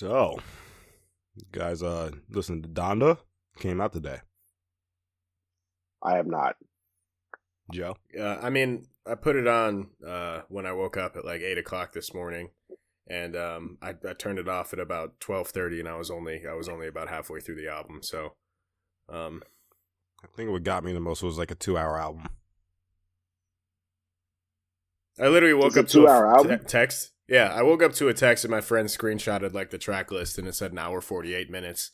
So, you guys, uh, listen to Donda came out today. I have not. Joe, Uh, I mean, I put it on uh, when I woke up at like eight o'clock this morning, and um, I, I turned it off at about twelve thirty, and I was only I was only about halfway through the album. So, um, I think what got me the most was like a two-hour album. I literally woke It's up to a two-hour f- album? te- text. Yeah, I woke up to a text and my friend screenshotted like the track list and it said an hour forty eight minutes,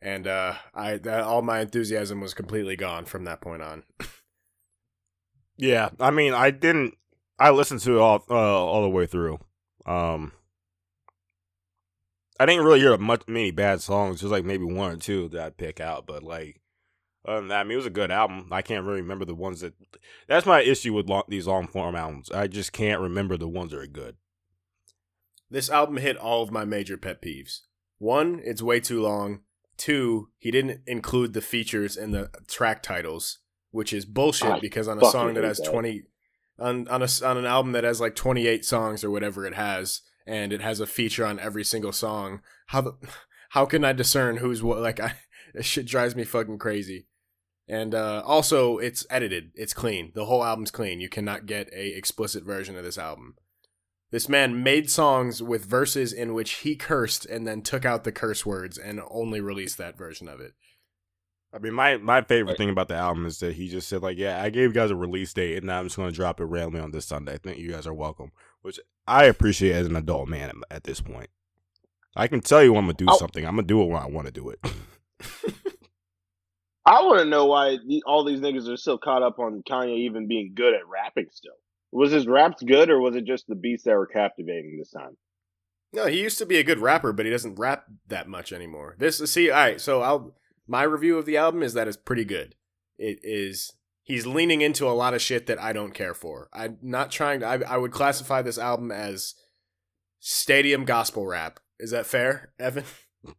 and uh, I that, all my enthusiasm was completely gone from that point on. Yeah, I mean, I didn't. I listened to it all uh, all the way through. Um, I didn't really hear much many bad songs. Just like maybe one or two that I'd pick out. But like, other than that, I mean, it was a good album. I can't really remember the ones that. That's my issue with long, these long form albums. I just can't remember the ones that are good. This album hit all of my major pet peeves. One, it's way too long. Two, he didn't include the features in the track titles, which is bullshit I because on a song that has that. 20 on on a on an album that has like 28 songs or whatever it has and it has a feature on every single song, how the how can I discern who's what like I this shit drives me fucking crazy. And uh, also, it's edited. It's clean. The whole album's clean. You cannot get a explicit version of this album. This man made songs with verses in which he cursed and then took out the curse words and only released that version of it. I mean, my my favorite Right. thing about the album is that he just said like, "Yeah, I gave you guys a release date, and now I'm just going to drop it randomly on this Sunday. I think you guys are welcome," which I appreciate as an adult man at, at this point. I can tell you when I'm gonna do Oh. something. I'm gonna do it when I want to do it. I want to know why all these niggas are still caught up on Kanye even being good at rapping. Still, was his raps good, or was it just the beats that were captivating this time? No, he used to be a good rapper, but he doesn't rap that much anymore. This see, all right. So I'll my review of the album is that it's pretty good. It is he's leaning into a lot of shit that I don't care for. I'm not trying to. I, I would classify this album as stadium gospel rap. Is that fair, Evan?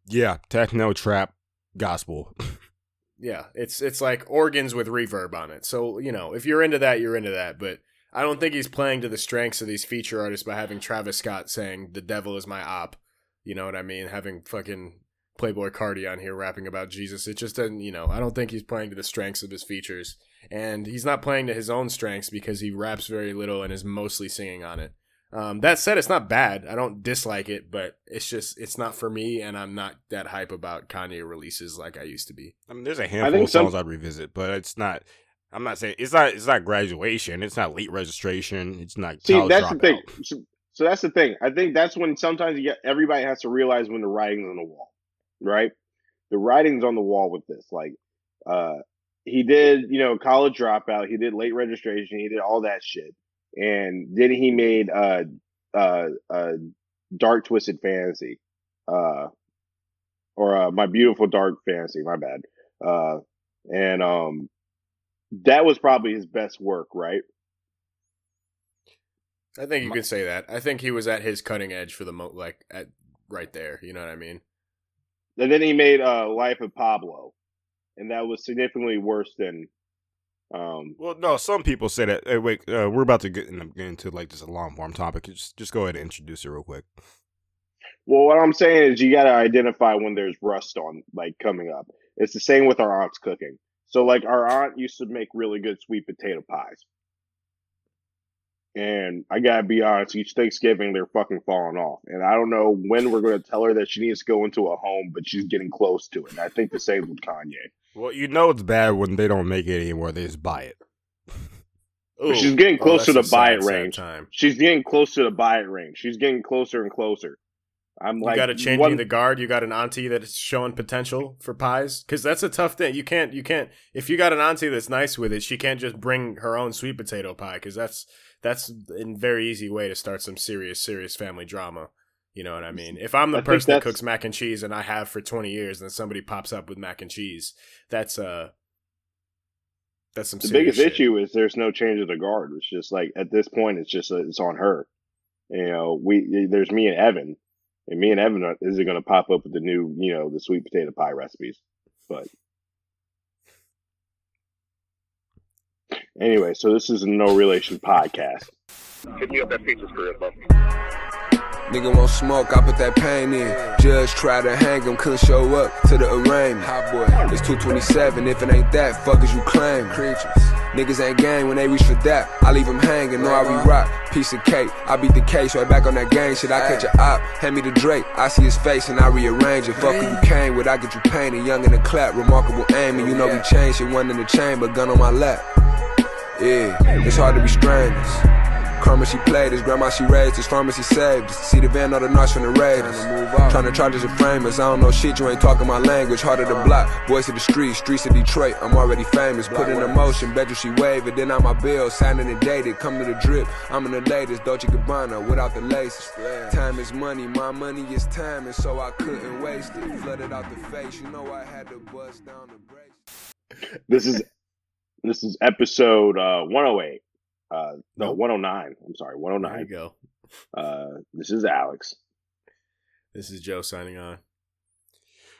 yeah, techno trap gospel. Yeah, it's it's like organs with reverb on it. So you know, if you're into that, you're into that. But I don't think he's playing to the strengths of these feature artists by having Travis Scott saying "the devil is my op." You know what I mean? Having fucking Playboi Carti on here rapping about Jesus. It just doesn't. You know, I don't think he's playing to the strengths of his features, and he's not playing to his own strengths because he raps very little and is mostly singing on it. Um, that said, it's not bad. I don't dislike it, but it's just it's not for me, and I'm not that hype about Kanye releases like I used to be. I mean, there's a handful of songs some- I'd revisit, but it's not. I'm not saying it's not. It's not graduation. It's not late registration. It's not. See, that's the thing. So, so that's the thing. I think that's when sometimes you get everybody has to realize when the writing's on the wall, right? The writing's on the wall with this. Like, uh, he did, you know, college dropout. He did late registration. He did all that shit, and then he made uh, uh, uh, dark twisted fantasy, uh, or uh, my beautiful dark fantasy. My bad. Uh, and um, that was probably his best work, right? I think you My- can say that. I think he was at his cutting edge for the mo like at right there. You know what I mean? And then he made uh, Life of Pablo, and that was significantly worse than. Um, Well, no. Some people say that. Hey, wait, uh, we're about to get, in, get into like just a long form topic. Just, just go ahead and introduce it real quick. well, what I'm saying is you got to identify when there's rust on like coming up. It's the same with our aunt's cooking. So like our aunt used to make really good sweet potato pies. And I gotta be honest, each Thanksgiving they're fucking falling off. And I don't know when we're gonna tell her that she needs to go into a home, but she's getting close to it. And I think the same with Kanye. Well, you know it's bad when they don't make it anymore. They just buy it. Ooh. she's getting Oh, close to the buy it sad range. Time. She's getting close to the buy it range. She's getting closer and closer. I'm You like got to change one- the guard. You got an auntie that's showing potential for pies because that's a tough thing. You can't. You can't. If you got an auntie that's nice with it, she can't just bring her own sweet potato pie because that's that's a very easy way to start some serious serious family drama. You know what I mean? If I'm the I person that cooks mac and cheese and I have for 20 years, and then somebody pops up with mac and cheese, that's uh that's some the biggest shit. issue is there's no change of the guard. It's just like at this point, it's just it's on her. You know, we there's me and Evan, and me and Evan are, is going to pop up with the new, you know, the sweet potato pie recipes. But anyway, so this is a no relation podcast. Hit me up that features career, bro. Nigga won't smoke, I put that pain in. Judge tried to hang him, couldn't show up to the arraignment. Hot boy, it's 227, if it ain't that, fuck as you claim. Creatures. Niggas ain't gang when they reach for that. I leave them hanging, know I re rock. Piece of cake, I beat the case right back on that gang shit. I catch a op, hand me the Drake. I see his face and I rearrange it. Fuck who you came with, I get you painted. Young in the clap, remarkable aiming. You know we changed shit, one in the chamber, gun on my lap. Yeah, it's hard to be strangers. Karma she played, his grandma she raised, his pharmacy saved. See the van, all the knots from the Raiders. Trying to charge us a framers, I don't know shit, you ain't talking my language. Heart of the block, voice of the street, streets of Detroit, I'm already famous. Put in a motion, bet you she wave it, then I'm my bill, signing and dated. Come to the drip, I'm in the latest, Dolce Gabbana, without the laces. Time is money, my money is time, and so I couldn't waste it. Flooded out the face, you know I had to bust down the brakes. This is this is episode uh, 108. Uh, no, Nope. 109. I'm sorry, 109. There you go. Uh, this is Alex. This is Joe signing on.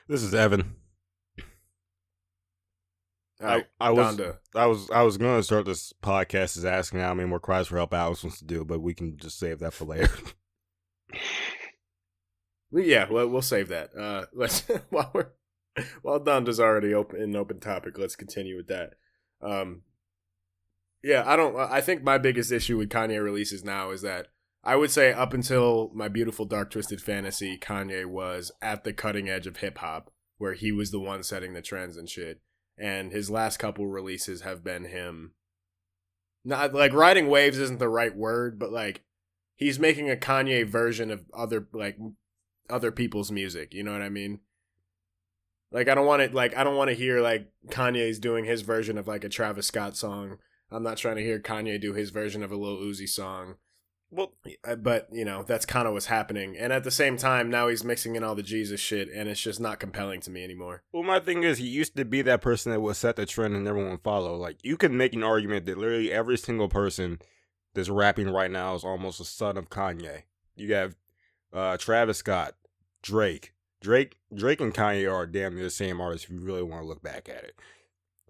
This is Evan. All right, I, I was Donda. I was I was gonna start this podcast as asking how many more cries for help Alex wants to do, but we can just save that for later. Well, Yeah, well, we'll save that. Uh, let's while we're while Donda's already open in open topic. Let's continue with that. Um, yeah, I don't. I think my biggest issue with Kanye releases now is that I would say up until my beautiful dark twisted fantasy, Kanye was at the cutting edge of hip hop, where he was the one setting the trends and shit. And his last couple releases have been him. Not like riding waves isn't the right word, but like he's making a Kanye version of other like other people's music. You know what I mean? Like I don't want it. Like I don't want to hear like Kanye's doing his version of like a Travis Scott song. I'm not trying to hear Kanye do his version of a Lil Uzi song. well, Uh, But you know that's kind of what's happening. And at the same time, now he's mixing in all the Jesus shit, and it's just not compelling to me anymore. well, my thing is, he used to be that person that would set the trend and everyone would follow. Like, you can make an argument that literally every single person that's rapping right now is almost a son of Kanye. You have uh, Travis Scott, Drake, Drake, Drake, and Kanye are damn near the same artist if you really want to look back at it.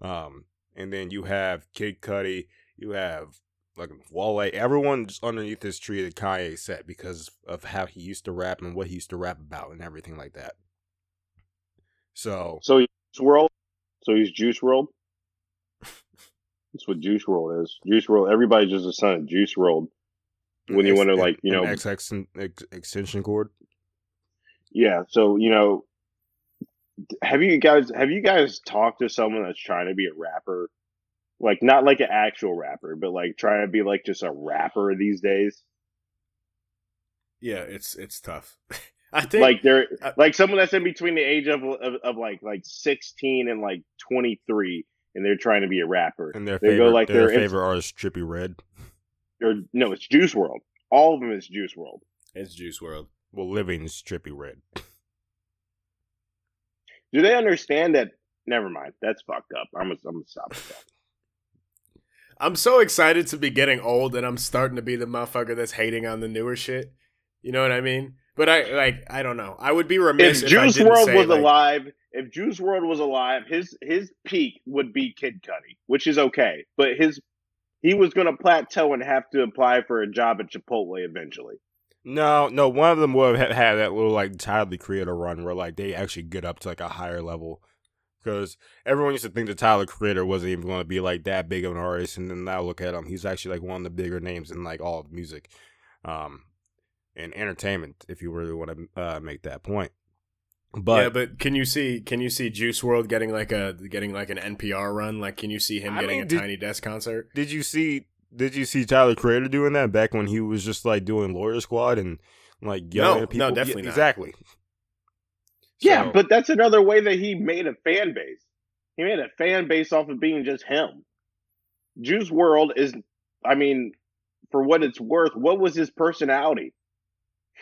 Um, and then you have Kid Cudi, you have like Wale, everyone just underneath this tree that Kanye set because of how he used to rap and what he used to rap about and everything like that. So So Juice WRLD. So he's Juice WRLD. That's what Juice WRLD is. Juice WRLD. Everybody's just a son of Juice WRLD. When you want to like, you know, XX extension cord. yeah. So you know, have you guys have you guys talked to someone that's trying to be a rapper? Like not like an actual rapper, but like trying to be like just a rapper these days. Yeah, it's it's tough. I think like they're I- like someone that's in between the age of, of of like like 16 and like 23 and they're trying to be a rapper And their They go like their they're favorite artist, Trippie Redd. or no it's juice world all of them is juice world it's Juice WRLD. Well, living is Trippie Redd. do they understand that never mind that's fucked up i'm gonna, I'm gonna stop that. I'm so excited to be getting old, and I'm starting to be the motherfucker that's hating on the newer shit. You know what I mean? But I like I don't know. I would be remiss if if, juice world say, was like, alive if juice world was alive his his peak would be kid cudi which is okay but his he was gonna plateau and have to apply for a job at chipotle eventually No, no, one of them would have had that little like Tyler the Creator run where like they actually get up to like a higher level. Because everyone used to think that Tyler Creator wasn't even going to be like that big of an artist, and then now look at him, he's actually like one of the bigger names in like all of music, um, and entertainment. If you really want to uh, make that point, but yeah, but can you see can you see Juice WRLD getting like a getting like an NPR run? Like, can you see him I getting mean, a did- Tiny Desk concert? did you see? Did you see Tyler Creator doing that back when he was just like doing Lawyer Squad and like yelling No, at people? no, definitely Yeah, not. exactly. Yeah, So- but that's another way that he made a fan base. He made a fan base off of being just him. Juice WRLD is, I mean, for what it's worth, what was his personality?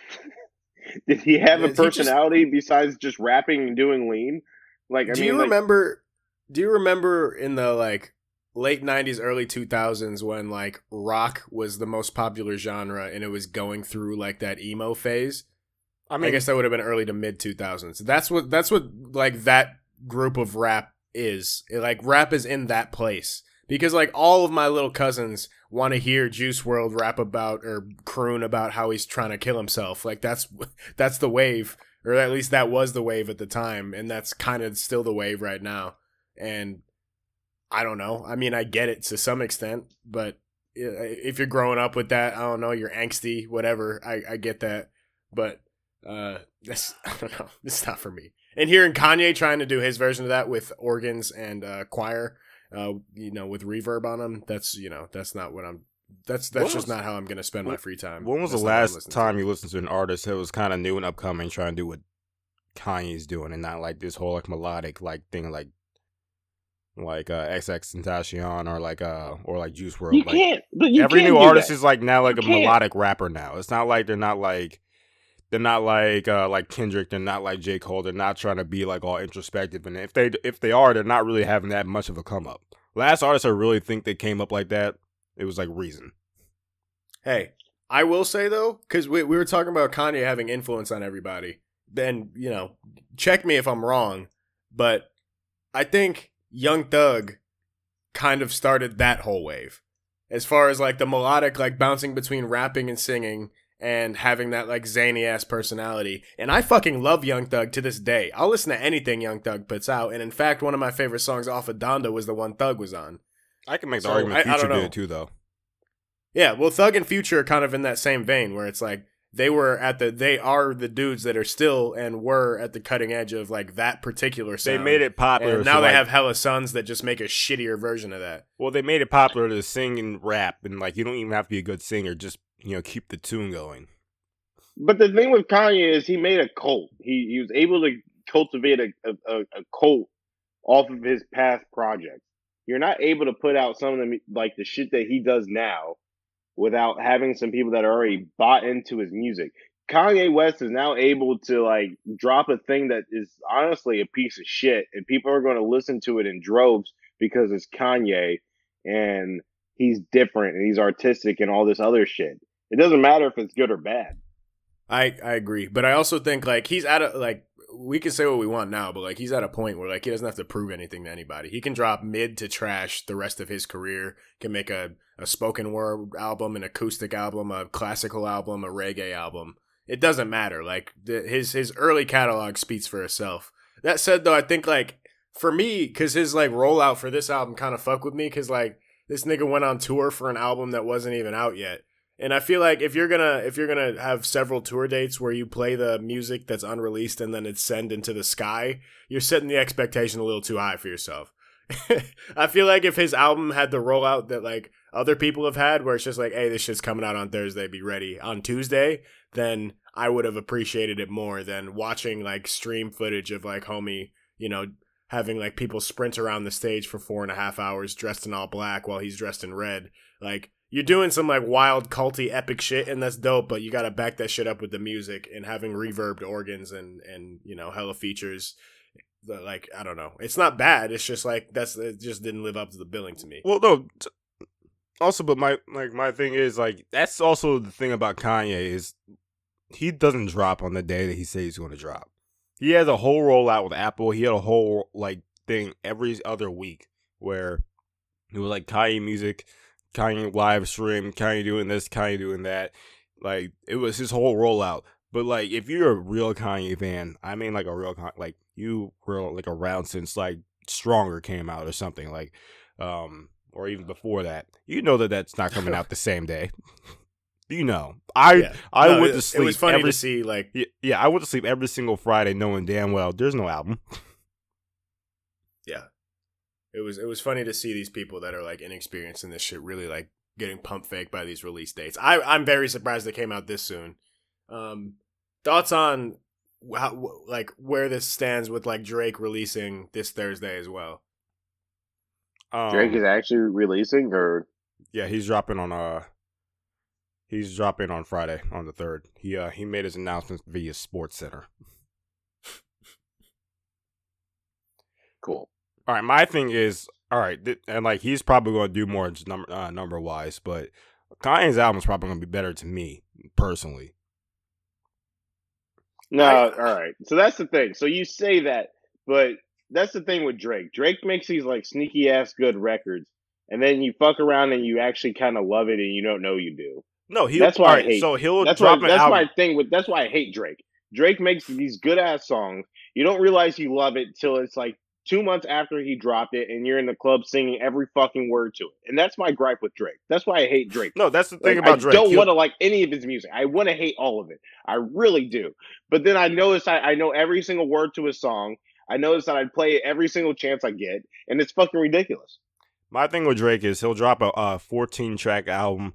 Did he have Yeah, a he just- personality besides just rapping and doing lean? Like, I do mean, you like, remember? Do you remember in the like late '90s, early 2000s when like rock was the most popular genre and it was going through like that emo phase? I mean I, guess that would have been early to mid 2000s. That's what that's what like that group of rap is. It, like rap is in that place. because like all of my little cousins want to hear Juice WRLD rap about or croon about how he's trying to kill himself. Like that's that's the wave, or at least that was the wave at the time, and that's kind of still the wave right now. And I don't know. I mean, I get it to some extent, but if you're growing up with that, I don't know, you're angsty, whatever. I I get that, but uh, that's I don't know. It's not for me. And hearing Kanye trying to do his version of that with organs and uh, choir, uh, you know, with reverb on them, that's you know, that's not what I'm. That's that's When just was- not how I'm gonna spend my free time. When was That's the not what I'm last time you listened to an artist that was kind of new and upcoming, trying to do what Kanye's doing, and not like this whole like melodic like thing, like like uh, XXXTentacion or like uh or like Juice WRLD. You like, can't. But you every can't new do artist that. is like now like a can't. melodic rapper now. It's not like they're not like they're not like uh like Kendrick, they're not like J. Cole, they're not trying to be like all introspective. And if they if they are, they're not really having that much of a come up. Last artist I really think they came up like that, it was like Reason. Hey, I will say though, because we we were talking about Kanye having influence on everybody. Then you know, check me if I'm wrong, but I think Young Thug kind of started that whole wave, as far as like the melodic, like bouncing between rapping and singing. And having that like zany ass personality, and I fucking love Young Thug to this day. I'll listen to anything Young Thug puts out, and in fact, one of my favorite songs off of Donda was the one Thug was on. I can make the So, argument I- I Future don't know. did too though. Yeah, well, Thug and Future are kind of in that same vein where it's like they were at the they are the dudes that are still and were at the cutting edge of like that particular sound. They made it popular. and so, now they like- have hella sons that just make a shittier version of that. well, they made it popular to sing and rap, and like you don't even have to be a good singer, just you know keep the tune going. But the thing with Kanye is he made a cult. He he was able to cultivate a, a, a a cult off of his past projects. You're not able to put out some of the like the shit that he does now without having some people that are already bought into his music. Kanye West is now able to like drop a thing that is honestly a piece of shit, and people are going to listen to it in droves because it's Kanye and he's different and he's artistic and all this other shit. It doesn't matter if it's good or bad. I I agree, but I also think like he's at a like we can say what we want now, but like he's at a point where like he doesn't have to prove anything to anybody. He can drop mid to trash the rest of his career. Can make a a spoken word album, an acoustic album, a classical album, a reggae album. It doesn't matter. Like the, his his early catalog speaks for itself. That said, though, I think like for me, because his like rollout for this album kind of fuck with me, because like this nigga went on tour for an album that wasn't even out yet. And I feel like if you're gonna if you're gonna have several tour dates where you play the music that's unreleased and then it's sent into the sky, you're setting the expectation a little too high for yourself. I feel like if his album had the rollout that like other people have had, where it's just like, hey, this shit's coming out on Thursday, be ready on Tuesday, then I would have appreciated it more than watching like stream footage of like homie, you know, having like people sprint around the stage for four and a half hours dressed in all black while he's dressed in red. Like you're doing some like wild culty epic shit and that's dope, but you gotta back that shit up with the music and having reverbed organs and and you know hella features. Like I don't know, it's not bad. It's just like that's it just didn't live up to the billing to me. Well, no. Also, but my like my thing is like that's also the thing about Kanye is he doesn't drop on the day that he says he's going to drop. He has a whole rollout with Apple. He had a whole like thing every other week where it was like Kanye music, Kanye live stream, Kanye doing this, Kanye doing that. Like it was his whole rollout. But like if you're a real Kanye fan, I mean like a real Con- like you were like around since like Stronger came out or something like um or even before that. You know that that's not coming out the same day. You know. I Yeah. I No, went to sleep It was funny every to see like yeah, yeah, I went to sleep every single Friday knowing damn well there's no album. yeah it was it was funny to see these people that are like inexperienced in this shit really like getting pump fake by these release dates i i'm very surprised they came out this soon um thoughts on how like where this stands with like drake releasing this thursday as well Um, Drake is actually releasing, or Yeah, he's dropping on uh he's dropping on Friday on the 3rd. He uh he made his announcement via Sports Center. cool. All right, my thing is all right, th- and like he's probably going to do more number uh, number wise, but Kanye's album's probably going to be better to me personally. No, I- all right. So that's the thing. So you say that, but that's the thing with Drake. Drake makes these like sneaky ass good records, and then you fuck around and you actually kind of love it and you don't know you do. No, he. That's why all I hate- So he'll That's why drop an that's album. my thing with that's why I hate Drake. Drake makes these good ass songs. You don't realize you love it till it's like two months after he dropped it, and you're in the club singing every fucking word to it. And that's my gripe with Drake. That's why I hate Drake. No, that's the thing Like, about I Drake. I don't want to like any of his music. I want to hate all of it. I really do. But then I notice I, I know every single word to his song. I noticed that I'd play every single chance I get, and it's fucking ridiculous. My thing with Drake is he'll drop a, uh 14 track album.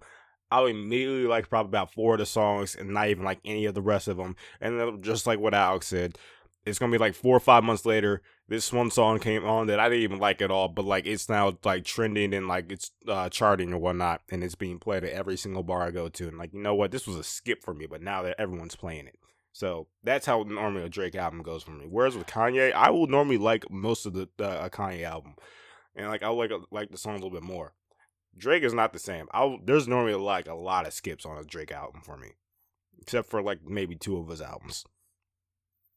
I'll immediately like probably about four of the songs and not even like any of the rest of them. And then just like what Alex said, it's gonna be like four or five months later. This one song came on that I didn't even like at all, but like it's now like trending and like it's uh, charting and whatnot, and it's being played at every single bar I go to. And like you know what, this was a skip for me, but now that everyone's playing it, so that's how normally a Drake album goes for me. Whereas with Kanye, I will normally like most of the uh, a Kanye album, and like I like like the songs a little bit more. Drake is not the same. I'll there's normally like a lot of skips on a Drake album for me, except for like maybe two of his albums.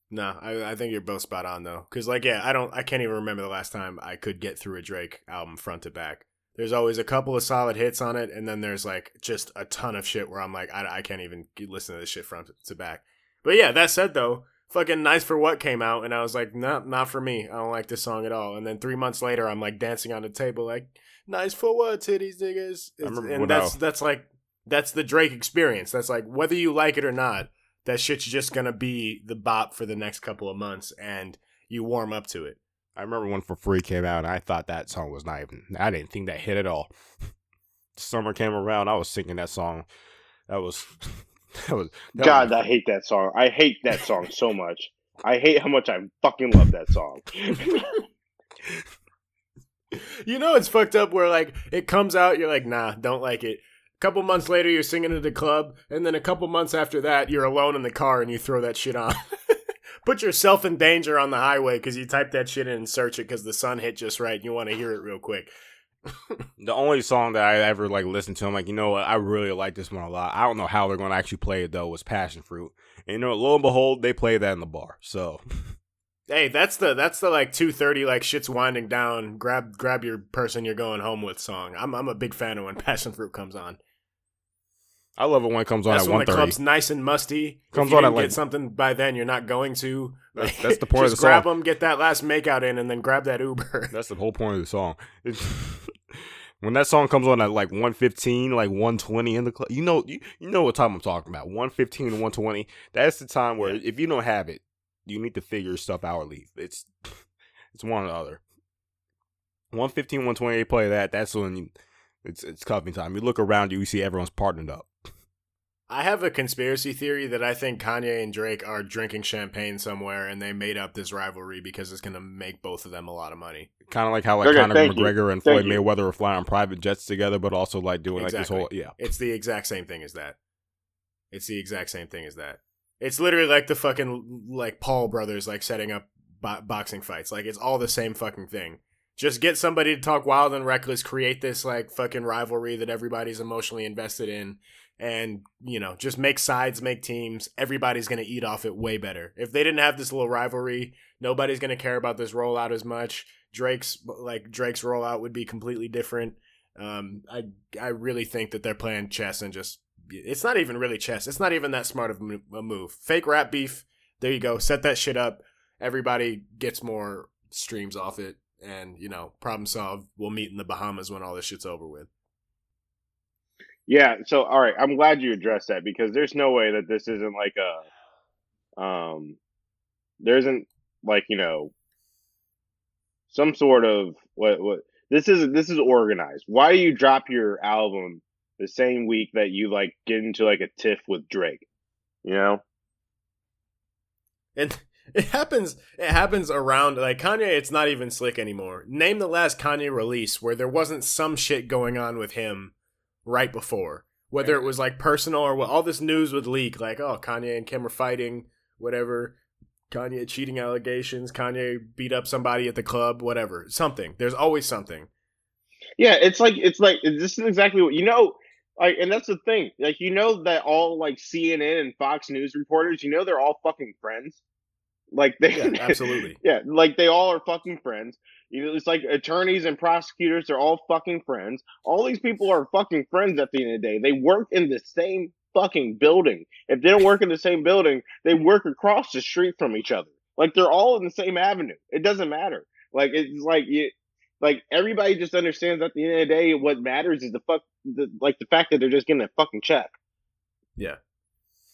Nah, I, I think you're both spot on though. Cause like, yeah, I don't, I can't even remember the last time I could get through a Drake album front to back. There's always a couple of solid hits on it, and then there's like just a ton of shit where I'm like, I, I can't even listen to this shit front to back. But yeah, that said though, fucking Nice for What came out, and I was like, nah, not for me. I don't like this song at all. And then three months later, I'm like dancing on the table, like, Nice for what, titties, niggas. And that's that's like that's the Drake experience. That's like whether you like it or not, that shit's just gonna be the bop for the next couple of months, and you warm up to it. I remember when For Free came out, and I thought that song was not even. I didn't think that hit at all. Summer came around, I was singing that song. That was that was that God, was- I hate that song. I hate that song so much. I hate how much I fucking love that song. You know it's fucked up where like it comes out, you're like, nah, don't like it. A couple months later, you're singing at the club, and then a couple months after that, you're alone in the car and you throw that shit on. Put yourself in danger on the highway because you type that shit in and search it because the sun hit just right and you want to hear it real quick. The only song that I ever like listened to. I'm like, you know what? I really like this one a lot. I don't know how they're going to actually play it though. Was Passion Fruit, and you know, lo and behold, they play that in the bar. So Hey, that's the that's the like two thirty like shit's winding down. Grab grab your person you're going home with song. I'm I'm a big fan of when Passion Fruit comes on. I love it when it comes on That's at when one the club's nice and musty. Comes on at, like- get something by then, you're not going to. That's- that's the point of the song. Just grab them, get that last makeout in, and then grab that Uber. That's the whole point of the song. When that song comes on at like 115, like 120 in the club, you know, you, you know what time I'm talking about. 115 and 120. That's the time where Yeah. if you don't have it, you need to figure stuff out or leave. It's it's one or the other. 115, 120, play that. That's when you, it's it's cuffing time. You look around you, you see everyone's partnered up. I have a conspiracy theory that I think Kanye and Drake are drinking champagne somewhere, and they made up this rivalry because it's going to make both of them a lot of money. Kind of like how like Okay, Conor thank you. McGregor and Thank Floyd you. Mayweather are flying on private jets together, but also like doing like this whole yeah. It's the exact same thing as that. It's the exact same thing as that. It's literally like the fucking like Paul brothers like setting up bo- boxing fights. Like it's all the same fucking thing. Just get somebody to talk wild and reckless, create this like fucking rivalry that everybody's emotionally invested in, and you know just make sides, make teams. Everybody's gonna eat off it way better. If they didn't have this little rivalry, nobody's gonna care about this rollout as much. Drake's like Drake's rollout would be completely different. Um, I I really think that they're playing chess and just it's not even really chess. It's not even that smart of a move. Fake rap beef. There you go. Set that shit up. Everybody gets more streams off it, and you know, problem solved. We'll meet in the Bahamas when all this shit's over with. Yeah, so all right, I'm glad you addressed that because there's no way that this isn't like a um there isn't like, you know, some sort of what what this is this is organized. Why do you drop your album the same week that you like get into like a tiff with Drake? You know? And it happens. It happens around like Kanye. It's not even slick anymore. Name the last Kanye release where there wasn't some shit going on with him right before. Whether it was like personal or what, all this news would leak, like oh Kanye and Kim are fighting, whatever. Kanye cheating allegations. Kanye beat up somebody at the club, whatever. Something. There's always something. Yeah, it's like it's like this is exactly what you know. Like, and that's the thing. Like, you know that all like CNN and Fox News reporters, you know, they're all fucking friends. Like they, Yeah, absolutely. yeah, like they all are fucking friends. It's like attorneys and prosecutors, they're all fucking friends. All these people are fucking friends at the end of the day. They work in the same fucking building. If they don't work in the same building, they work across the street from each other. Like they're all in the same avenue. It doesn't matter. Like it's like you like everybody just understands at the end of the day what matters is the fuck the, like the fact that they're just getting a fucking check. Yeah.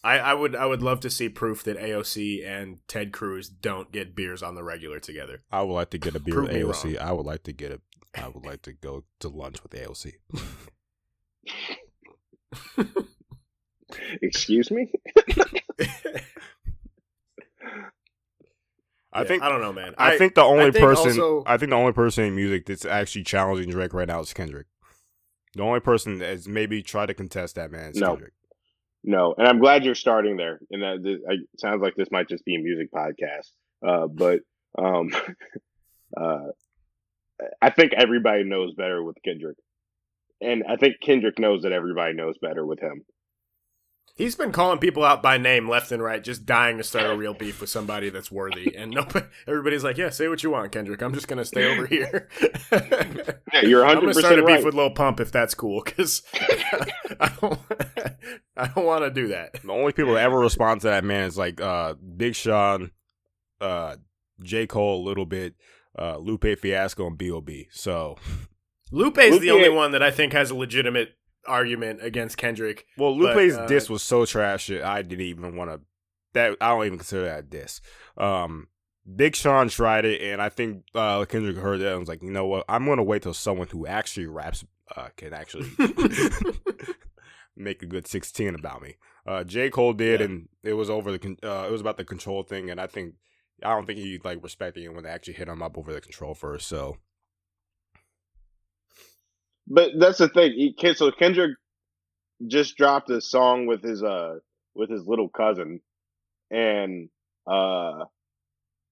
I, I would I would love to see proof that AOC and Ted Cruz don't get beers on the regular together. I would like to get a beer with me AOC. I would like to get a. I would like to go to lunch with AOC. Excuse me? I Yeah, think I don't know, man. I, think the only think person also- I think the only person in music that's actually challenging Drake right now is Kendrick. The only person that's maybe tried to contest that man is No. Kendrick. No, and I'm glad you're starting there. And that this, I, it sounds like this might just be a music podcast, uh, but um, uh, I think everybody knows better with Kendrick, and I think Kendrick knows that everybody knows better with him. He's been calling people out by name left and right, just dying to start a real beef with somebody that's worthy. And nobody, everybody's like, "Yeah, say what you want, Kendrick. I'm just gonna stay over here." Yeah, you're 100. I'm 100 gonna start a percent beef with Lil Pump if that's cool, because I don't, I don't want to do that. The only people that ever respond to that man is like uh, Big Sean, uh, J Cole a little bit, uh, Lupe Fiasco, and B.O.B. So, Lupe's the only one that I think has a legitimate argument against Kendrick. well, But, Lupe's uh, diss was so trash that I didn't even want to. That I don't even consider that a diss. Um, Big Sean tried it, and I think uh, Kendrick heard that and was like, you know what? I'm gonna wait till someone who actually raps uh, can actually make a good 16 about me. Uh, J Cole did, Yeah. and it was over the con- uh, it was about the control thing, and I think I don't think he like respected him when they actually hit him up over the control first. So But that's the thing. He, so Kendrick just dropped a song with his uh with his little cousin, and uh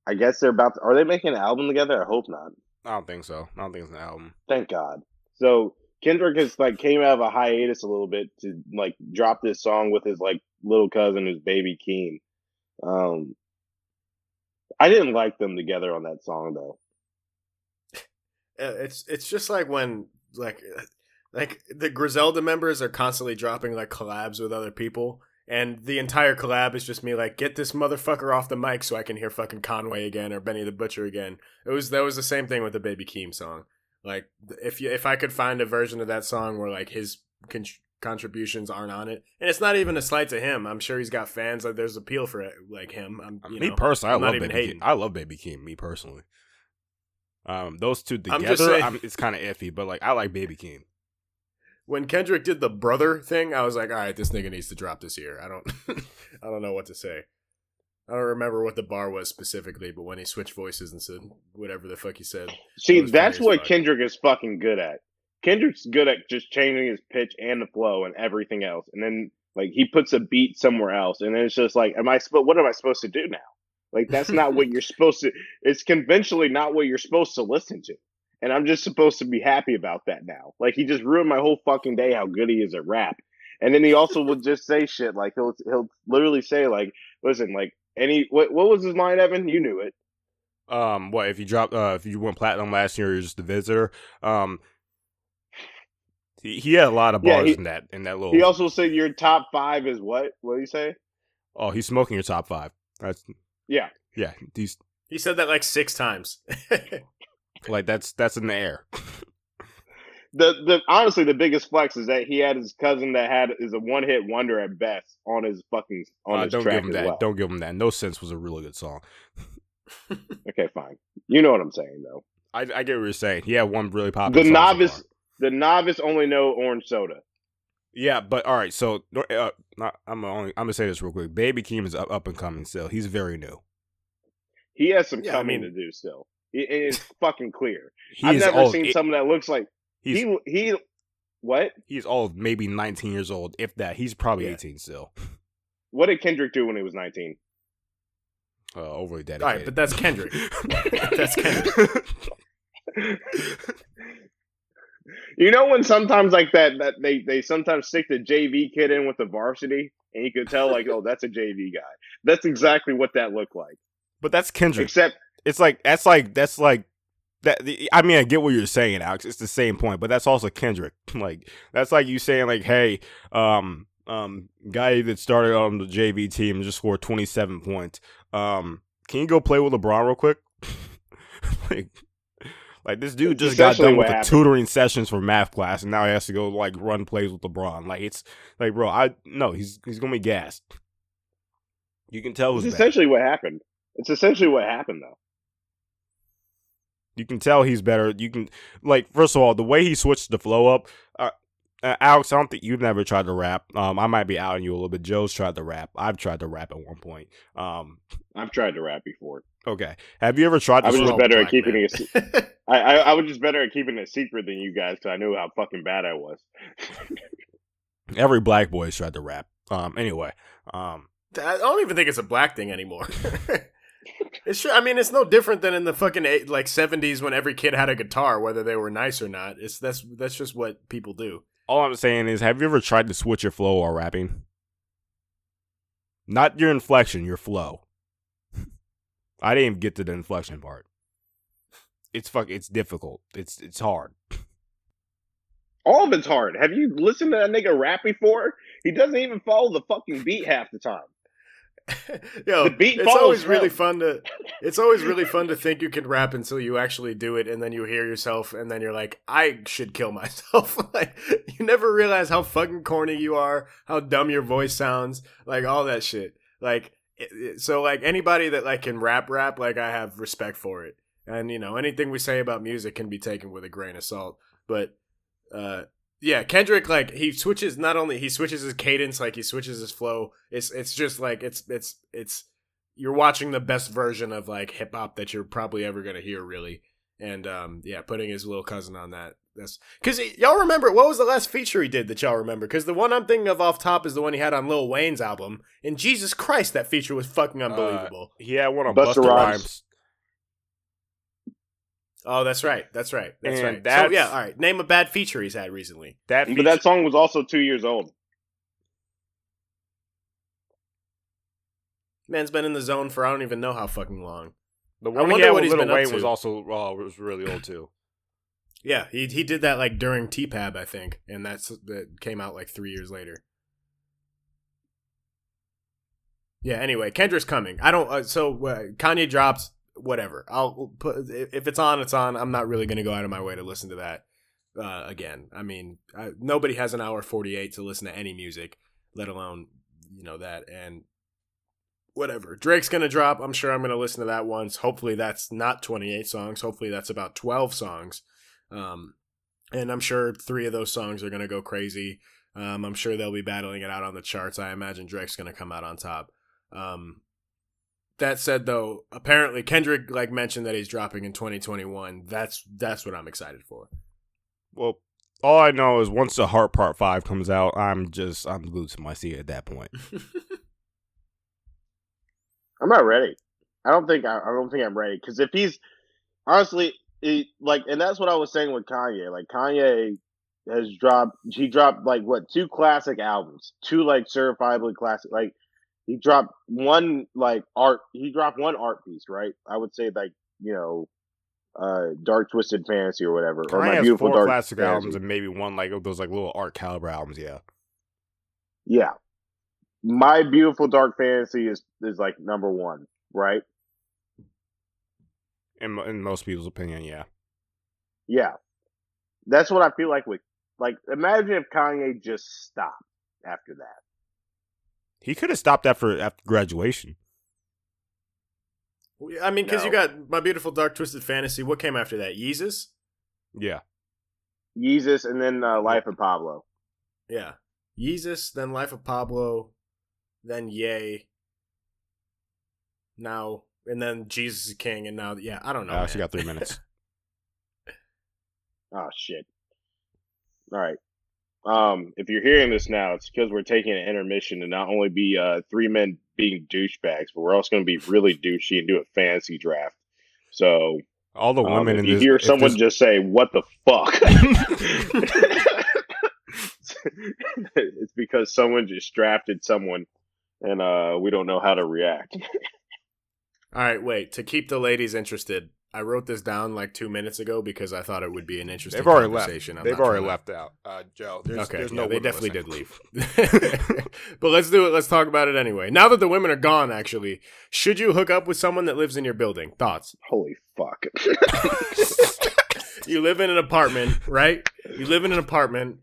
I guess they're about. To, are they making an album together? I hope not. I don't think so. I don't think it's an album. Thank God. So Kendrick has like came out of a hiatus a little bit to like drop this song with his like little cousin, his baby Keem. Um, I didn't like them together on that song though. Uh, it's it's just like when like like the Griselda members are constantly dropping like collabs with other people, and the entire collab is just me like get this motherfucker off the mic so I can hear fucking Conway again or Benny the Butcher again. It was that was the same thing with the Baby Keem song. Like if you if I could find a version of that song where like his con- contributions aren't on it, and it's not even a slight to him. I'm sure he's got fans. Like there's appeal for it, like him. I'm, uh, you me know, personally, I I'm love even Baby. Keem. I love Baby Keem. Me personally. Um, those two I'm together, saying- I'm, it's kind of iffy, but like I like Baby Keem. when Kendrick did the brother thing, I was like, all right, this nigga needs to drop this year. I don't, I don't know what to say. I don't remember what the bar was specifically, but when he switched voices and said whatever the fuck he said, See, that's what fuck. Kendrick is fucking good at. Kendrick's good at just changing his pitch and the flow and everything else, and then like he puts a beat somewhere else, and then it's just like, am I? Sp- what am I supposed to do now? Like that's not what you're supposed to. It's conventionally not what you're supposed to listen to, and I'm just supposed to be happy about that now. Like he just ruined my whole fucking day. How good he is at rap, and then he also will just say shit like he'll he'll literally say like, listen, like any what what was his line, Evan? You knew it. Um, what if you dropped? Uh, if you went platinum last year, you're just a visitor. Um, he, he had a lot of Yeah, bars he- in that in that little. He also said your top five is what? What do you say? oh, he's smoking your top five. That's Yeah. yeah. He's he said that like six times. like that's that's in the air. The the honestly the biggest flex is that he had his cousin that had is a one hit wonder at best on his fucking on Uh, his don't track give him that. well. Don't give him that. No sense was a really good song. Okay, fine. You know what I'm saying though. I, I get what you're saying. He had one really popular. The song so novice far. the novice only know orange soda. Yeah, but all right. So uh, not, I'm gonna only I'm gonna say this real quick. Baby Keem is up, up and coming still. He's very new. He has some Yeah, I coming mean- to do still. It, it's fucking clear. He I've is never old. seen It- someone that looks like he's he he what? he's old, maybe 19 years old, if that. He's probably Yeah. 18 still. What did Kendrick do when he was 19? Uh, overly all dedicated. right, but that's Kendrick. That's Kendrick. You know when sometimes like that that they they sometimes stick the JV kid in with the varsity and you could tell like oh that's a JV guy. That's exactly what that looked like. But that's Kendrick. Except it's like that's like that's like that. I mean, I get what you're saying, Alex. It's the same point, but that's also Kendrick. Like that's like you saying like, hey, um, um, guy that started on the JV team just scored 27 points. Um, can you go play with LeBron real quick? like, like this dude just got done with the happened. tutoring sessions for math class, and now he has to go like run plays with LeBron. Like it's like, bro, I no, he's he's gonna be gassed. You can tell. It's essentially what happened. It's essentially what happened, though. You can tell he's better. You can like first of all the way he switched the flow up. Uh, uh, Alex, I don't think you've never tried to rap. Um, I might be outing you a little bit. Joe's tried to rap. I've tried to rap at one point. Um, I've tried to rap before. Okay. Have you ever tried? to I was just better at keeping man. it. I, I, I was just better at keeping it secret than you guys because I knew how fucking bad I was. Every black boy's tried to rap. Um. Anyway. Um. I don't even think it's a black thing anymore. it's true. I mean, it's no different than in the fucking eight, like seventies when every kid had a guitar, whether they were nice or not. It's that's that's just what people do. All I'm saying is, have you ever tried to switch your flow while rapping? Not your inflection, your flow. I didn't even get to the inflection part. It's fuck. It's difficult. It's it's hard. All of it's hard. Have you listened to that nigga rap before? He doesn't even follow the fucking beat half the time. Yo, the beat it's always him. really fun to it's always really fun to think you can rap until you actually do it and then you hear yourself and then you're like I should kill myself like you never realize how fucking corny you are how dumb your voice sounds like all that shit like so like anybody that like can rap rap like I have respect for it and you know anything we say about music can be taken with a grain of salt but uh yeah, Kendrick like he switches not only he switches his cadence, like he switches his flow. It's it's just like it's it's it's you're watching the best version of like hip hop that you're probably ever gonna hear, really. And um, yeah, putting his little cousin on that. That's because y'all remember what was the last feature he did that y'all remember? Because the one I'm thinking of off top is the one he had on Lil Wayne's album. And Jesus Christ, that feature was fucking uh, unbelievable. Uh, he had one on Busta, Busta Rhymes. Rhymes. Oh, that's right. That's right. That's and right. That's, so yeah, all right. Name a bad feature he's had recently. That feature, but that song was also two years old. Man's been in the zone for I don't even know how fucking long. The one I wonder what he's Lil Wayne was also uh, was really old too. Yeah, he he did that like during TPAB, I think, and that's that came out like three years later. Yeah. Anyway, Kendra's coming. I don't. Uh, so uh, Kanye drops whatever. I'll put if it's on, it's on. I'm not really to go out of my way to listen to that uh, again. I mean, I, nobody has an hour 48 to listen to any music, let alone you know that and whatever. Drake's to drop. I'm sure I'm to listen to that once. Hopefully that's not 28 songs. Hopefully that's about 12 songs. Um, and I'm sure three of those songs are going to go crazy. Um, I'm sure they'll be battling it out on the charts. I imagine Drake's going to come out on top. Um, that said though apparently kendrick like mentioned that he's dropping in 2021 that's that's what i'm excited for well all i know is once the heart part five comes out i'm just i'm glued to my seat at that point i'm not ready i don't think i, I don't think i'm ready because if he's honestly he, like and that's what i was saying with kanye like kanye has dropped he dropped like what two classic albums two like certifiably classic like he dropped one like art he dropped one art piece right? I would say like you know uh dark twisted fantasy or whatever or my beautiful dark classic fantasy. albums and maybe one like those like little art caliber albums yeah. Yeah. My beautiful dark fantasy is is like number one right in, in most people's opinion yeah yeah that's what i feel like with like imagine if kanye just stopped after that he could have stopped after after graduation. I mean, because no. you got my beautiful dark twisted fantasy. What came after that? Yeezus. Yeah. Yeezus, and then uh, Life of Pablo. Yeah, Yeezus, then Life of Pablo, then Ye. Now and then Jesus is King, and now yeah, I don't know. Uh, she got three minutes. oh shit! All right. Um, if you're hearing this now, it's because we're taking an intermission to not only be uh, three men being douchebags, but we're also going to be really douchey and do a fantasy draft. So all the um, women, um, if you this, hear someone this... just say "What the fuck," it's because someone just drafted someone, and uh, we don't know how to react. All right, wait. To keep the ladies interested, I wrote this down like two minutes ago because I thought it would be an interesting They've already left. conversation. I'm They've already trying left out. Uh, Joe, there's, okay, there's yeah, no they definitely listening. did leave. but let's do it. Let's talk about it anyway. Now that the women are gone, actually, should you hook up with someone that lives in your building? Thoughts? Holy fuck. you live in an apartment, right? You live in an apartment.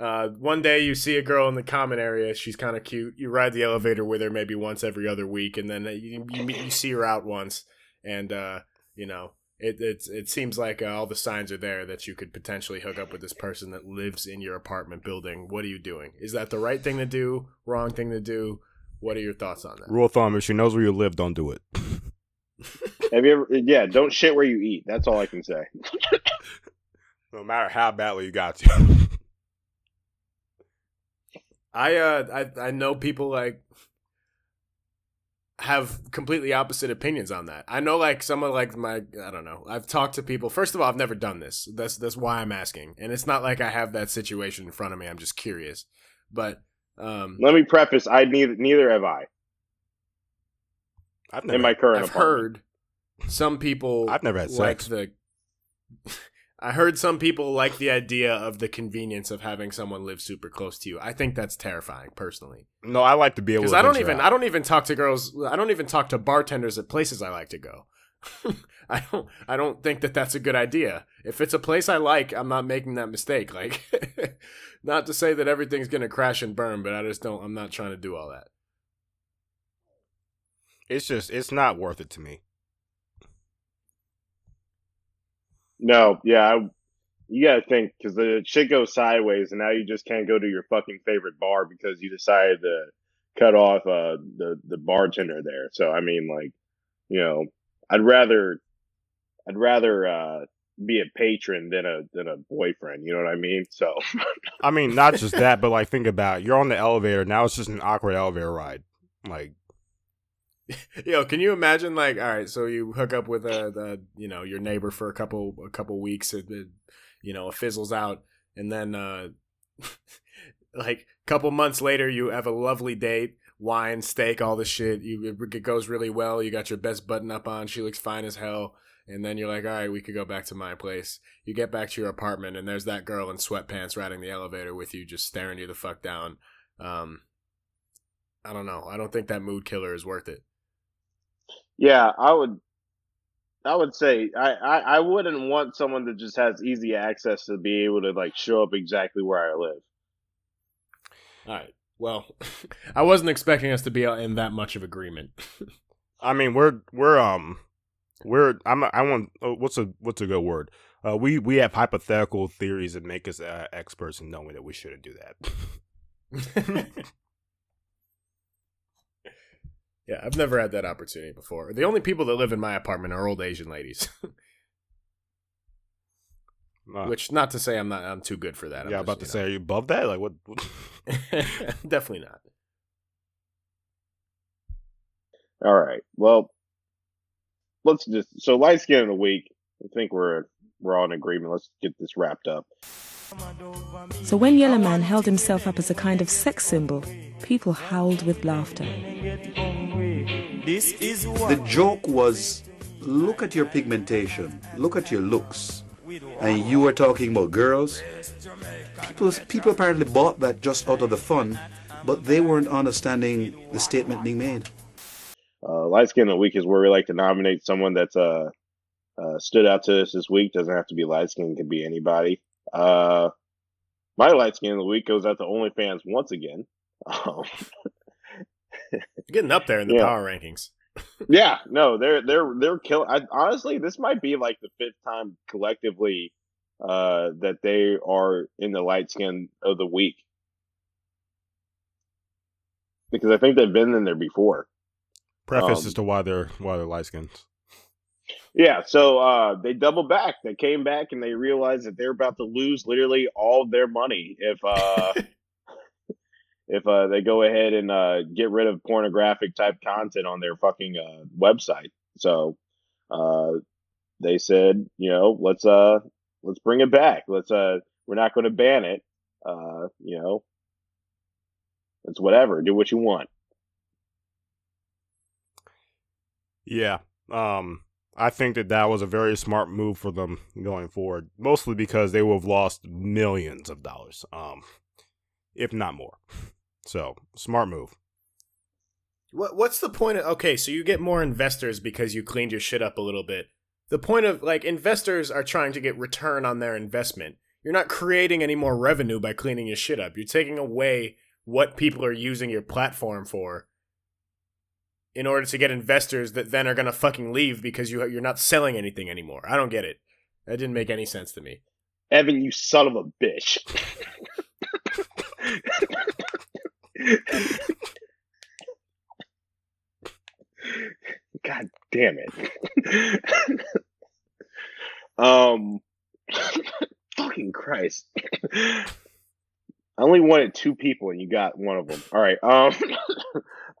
Uh, one day you see a girl in the common area. She's kind of cute. You ride the elevator with her maybe once every other week, and then uh, you you, meet, you see her out once, and uh, you know it it's, it seems like uh, all the signs are there that you could potentially hook up with this person that lives in your apartment building. What are you doing? Is that the right thing to do? Wrong thing to do? What are your thoughts on that? Rule of thumb: if she knows where you live, don't do it. Have you ever? Yeah, don't shit where you eat. That's all I can say. no matter how badly you got to. I uh I I know people like have completely opposite opinions on that. I know like some of like my I don't know. I've talked to people. First of all, I've never done this. That's that's why I'm asking. And it's not like I have that situation in front of me. I'm just curious. But um Let me preface: I neither neither have I I've never, in my current I've apartment. heard some people I've never had like sex. the I heard some people like the idea of the convenience of having someone live super close to you. I think that's terrifying personally. no, I like to be able because to. I don't even out. I don't even talk to girls. I don't even talk to bartenders at places I like to go. I don't I don't think that that's a good idea. If it's a place I like, I'm not making that mistake. Like, not to say that everything's gonna crash and burn, but I just don't. I'm not trying to do all that. It's just it's not worth it to me. No, yeah, I, you got to think because the shit goes sideways, and now you just can't go to your fucking favorite bar because you decided to cut off uh, the the bartender there. So I mean, like, you know, I'd rather, I'd rather uh, be a patron than a than a boyfriend. You know what I mean? So I mean, not just that, but like think about it. you're on the elevator now. It's just an awkward elevator ride. Like Yo, can you imagine? Like, all right, so you hook up with a, the you know your neighbor for a couple a couple weeks, it, it you know it fizzles out, and then uh like a couple months later, you have a lovely date, wine, steak, all the shit. You it goes really well. You got your best button up on. She looks fine as hell. And then you're like, all right, we could go back to my place. You get back to your apartment, and there's that girl in sweatpants riding the elevator with you, just staring you the fuck down. Um, I don't know. I don't think that mood killer is worth it. Yeah, I would. I would say I, I, I wouldn't want someone that just has easy access to be able to like show up exactly where I live. All right. Well, I wasn't expecting us to be in that much of agreement. I mean, we're we're um we're I'm I want oh, what's a what's a good word? Uh, we we have hypothetical theories that make us uh, experts in knowing that we shouldn't do that. yeah, I've never had that opportunity before. The only people that live in my apartment are old Asian ladies. Uh, Which, not to say I'm not, I'm too good for that. I'm yeah, just, about to you say, are you above that? Like what? what- definitely not. All right. Well, let's just so light skin of the week. I think we're we're all in agreement. Let's get this wrapped up. So when Yellowman held himself up as a kind of sex symbol, people howled with laughter. The joke was look at your pigmentation, look at your looks. And you were talking about girls. People, people apparently bought that just out of the fun, but they weren't understanding the statement being made. Uh, light skin of the week is where we like to nominate someone that's uh, uh stood out to us this week. Doesn't have to be light skin; can be anybody. Uh, my light skin of the week goes out to OnlyFans once again. Um, You're getting up there in the Yeah. power rankings. yeah, no, they're they're they're killing. Honestly, this might be like the fifth time collectively uh, that they are in the light skin of the week because I think they've been in there before. Preface Um, as to why they're why they're light skins. Yeah, so uh, they doubled back. They came back and they realized that they're about to lose literally all their money if uh, if uh, they go ahead and uh, get rid of pornographic type content on their fucking uh, website. So uh, they said, you know, let's uh let's bring it back. Let's uh we're not going to ban it. Uh, you know, it's whatever. Do what you want. Yeah. Um, I think that that was a very smart move for them going forward, mostly because they will have lost millions of dollars, um, if not more. So, smart move. What what's the point of okay, so you get more investors because you cleaned your shit up a little bit. The point of like investors are trying to get return on their investment. You're not creating any more revenue by cleaning your shit up. You're taking away what people are using your platform for in order to get investors that then are going to fucking leave because you you're not selling anything anymore. I don't get it. That didn't make any sense to me. Evan, you son of a bitch. God damn it. um fucking Christ. I only wanted two people and you got one of them. All right. Um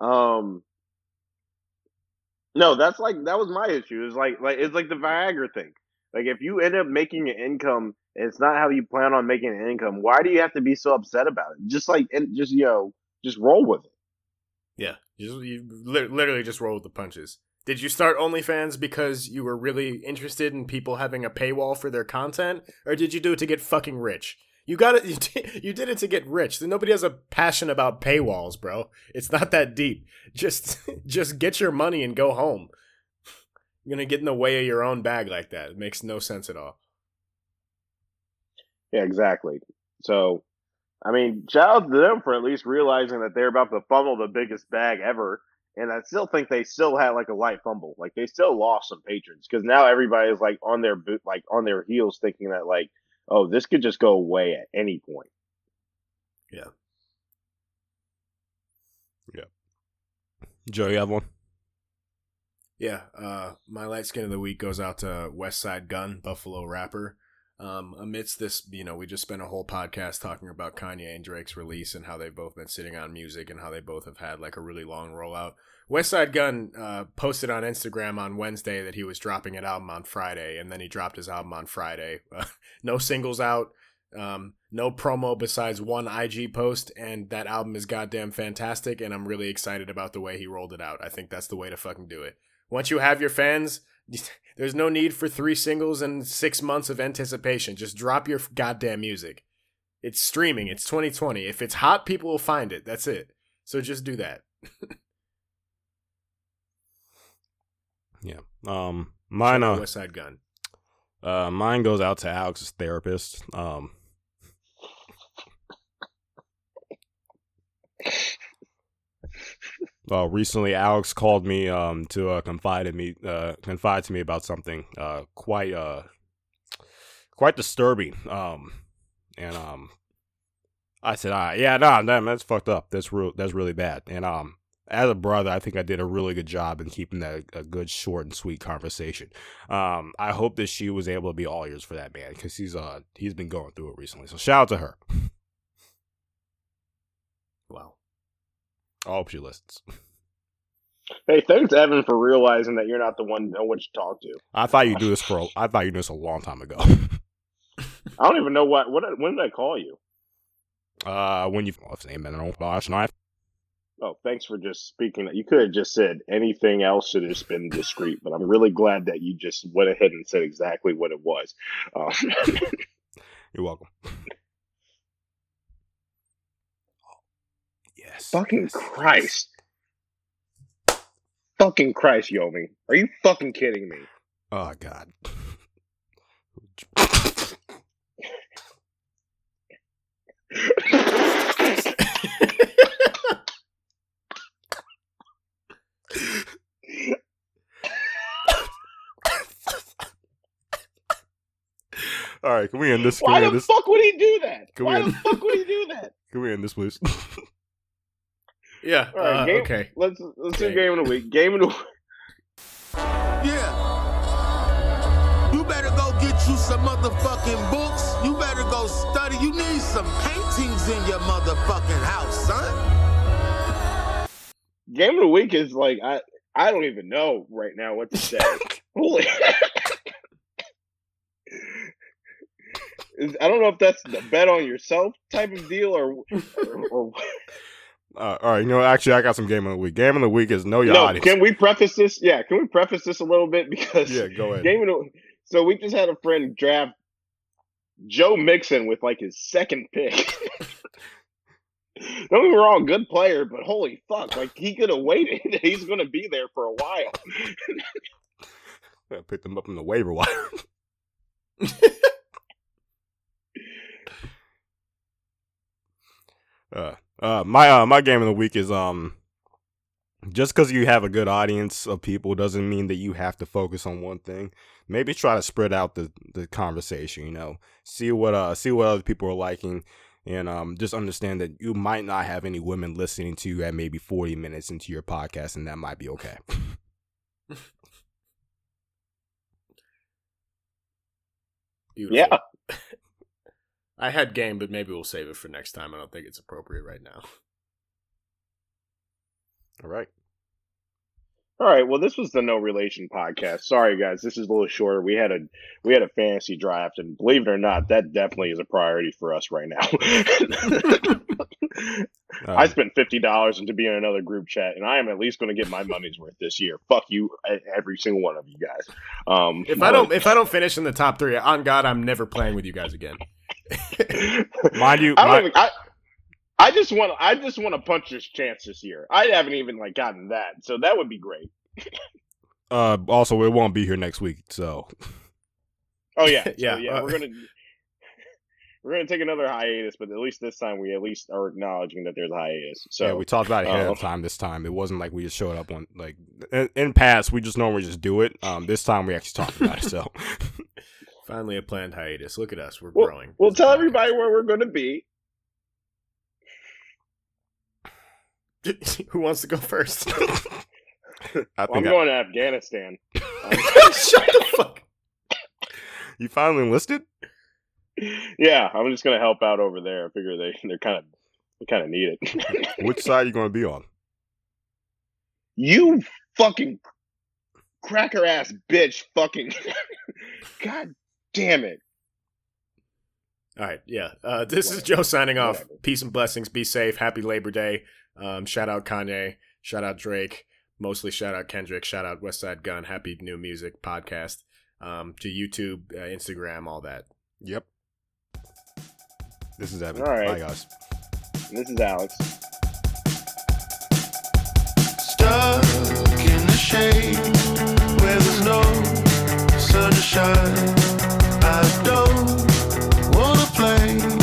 um No, that's like that was my issue. It's like like it's like the Viagra thing. Like if you end up making an income it's not how you plan on making an income, why do you have to be so upset about it? Just like and just you know, just roll with it. Yeah, you, you literally just roll with the punches. Did you start OnlyFans because you were really interested in people having a paywall for their content, or did you do it to get fucking rich? You got it. You did, you did it to get rich. Nobody has a passion about paywalls, bro. It's not that deep. Just just get your money and go home. You're gonna get in the way of your own bag like that. It makes no sense at all. Yeah, exactly. So, I mean, shout out to them for at least realizing that they're about to fumble the biggest bag ever. And I still think they still had like a light fumble. Like they still lost some patrons because now everybody is like on their boot, like on their heels, thinking that like, oh, this could just go away at any point. Yeah. Joe, you have one? Yeah, uh, my light skin of the week goes out to Westside Gunn, Buffalo rapper. Um, amidst this, you know, we just spent a whole podcast talking about Kanye and Drake's release and how they've both been sitting on music and how they both have had like a really long rollout. Westside Gunn uh, posted on Instagram on Wednesday that he was dropping an album on Friday, and then he dropped his album on Friday. No singles out, um, no promo besides one IG post, and that album is goddamn fantastic. And I'm really excited about the way he rolled it out. I think that's the way to fucking do it. Once you have your fans, there's no need for three singles and six months of anticipation. Just drop your goddamn music. It's streaming. It's 2020. If it's hot, people will find it. That's it. So just do that. Yeah. Um, mine. Uh, Westside Gunn. uh, mine goes out to Alex's therapist. Um. Well, recently Alex called me um to uh, confide in me uh confide to me about something uh quite uh quite disturbing um and um I said ah yeah nah damn that's fucked up. That's real that's really bad. And um as a brother I think I did a really good job in keeping that a good short and sweet conversation. Um I hope that she was able to be all ears for that man because he's uh he's been going through it recently so shout out to her. Wow. I hope she listens Hey, thanks Evan for realizing that you're not the one know what to talk to. I thought you do this for a, I thought you knew this a long time ago. I don't even know what what when did I call you? uh, when you his name? Don't know. Last night. Oh, thanks for just speaking. You could have just said anything else should have just been discreet, but I'm really glad that you just went ahead and said exactly what it was. Um, You're welcome. Yes. fucking yes, Christ. Fucking Christ, Yomi. Are you fucking kidding me? Oh God. All right, can we end this? Can Why the this? fuck would he do that? Can Why we- the fuck would he do that? Can we end this, please? Yeah. All right, uh, game, okay. Let's let's Okay. do game of the week. Game of the week. Yeah. You better go get you some motherfucking books. You better go study. You need some paintings in your motherfucking house, son. Game of the week is like I I don't even know right now what to say. Holy. I don't know if that's the bet on yourself type of deal or or, or Uh, all right, you know, actually, I got some game of the week. Game of the week is know your no, audience. can we preface this? Yeah, can we preface this a little bit because Yeah, go ahead. game of the, so we just had a friend draft Joe Mixon with like his second pick. Don't get me wrong, good player, but holy fuck, like he could have waited. He's gonna be there for a while. I picked them up in the waiver wire. uh, uh, my uh, my game of the week is um, just because you have a good audience of people doesn't mean that you have to focus on one thing. Maybe try to spread out the the conversation. You know, see what uh see what other people are liking. And um, just understand that you might not have any women listening to you at maybe 40 minutes into your podcast, and that might be okay. Beautiful. Yeah. I had game, but maybe we'll save it for next time. I don't think it's appropriate right now. All right. All right. Well, this was the No Relation podcast. Sorry, guys. This is a little shorter. We had a we had a fantasy draft, and believe it or not, that definitely is a priority for us right now. Uh, I spent fifty dollars to be in another group chat, and I am at least going to get my money's worth this year. Fuck you, every single one of you guys. Um, If I don't, if I don't finish in the top three, on God, I'm never playing with you guys again. Mind you, I don't. my- even, I, I just want. I just want to punch this chance this year. I haven't even like gotten that, so that would be great. uh, also, it won't be here next week, so Oh yeah, so, Yeah, yeah. uh, we're gonna we're gonna take another hiatus, but at least this time we at least are acknowledging that there's a hiatus. So yeah, we talked about it ahead uh, of time. This time, it wasn't like we just showed up on like in, in past. We just normally just do it. Um, this time we actually talked about it. So, Finally, a planned hiatus. Look at us, we're Well- growing. we'll tell podcast. everybody where we're gonna be. Who wants to go first? I Well, I'm think I- going to Afghanistan. Um, Shut the fuck. you finally enlisted. yeah, I'm just gonna help out over there. I figure they they're kind of they kind of need it. Which side are you going to be on? you fucking cracker ass bitch, fucking god damn it. All right, yeah. Uh, this is Joe signing off. Whatever. Peace and blessings. Be safe. Happy Labor Day. Um, shout out Kanye. Shout out Drake. Mostly shout out Kendrick. Shout out Westside Gunn. Happy New Music Podcast. Um, to YouTube, uh, Instagram, all that. Yep. This is Evan. All right. Bye, guys. This is Alex. Stuck in the shade where the I don't wanna play.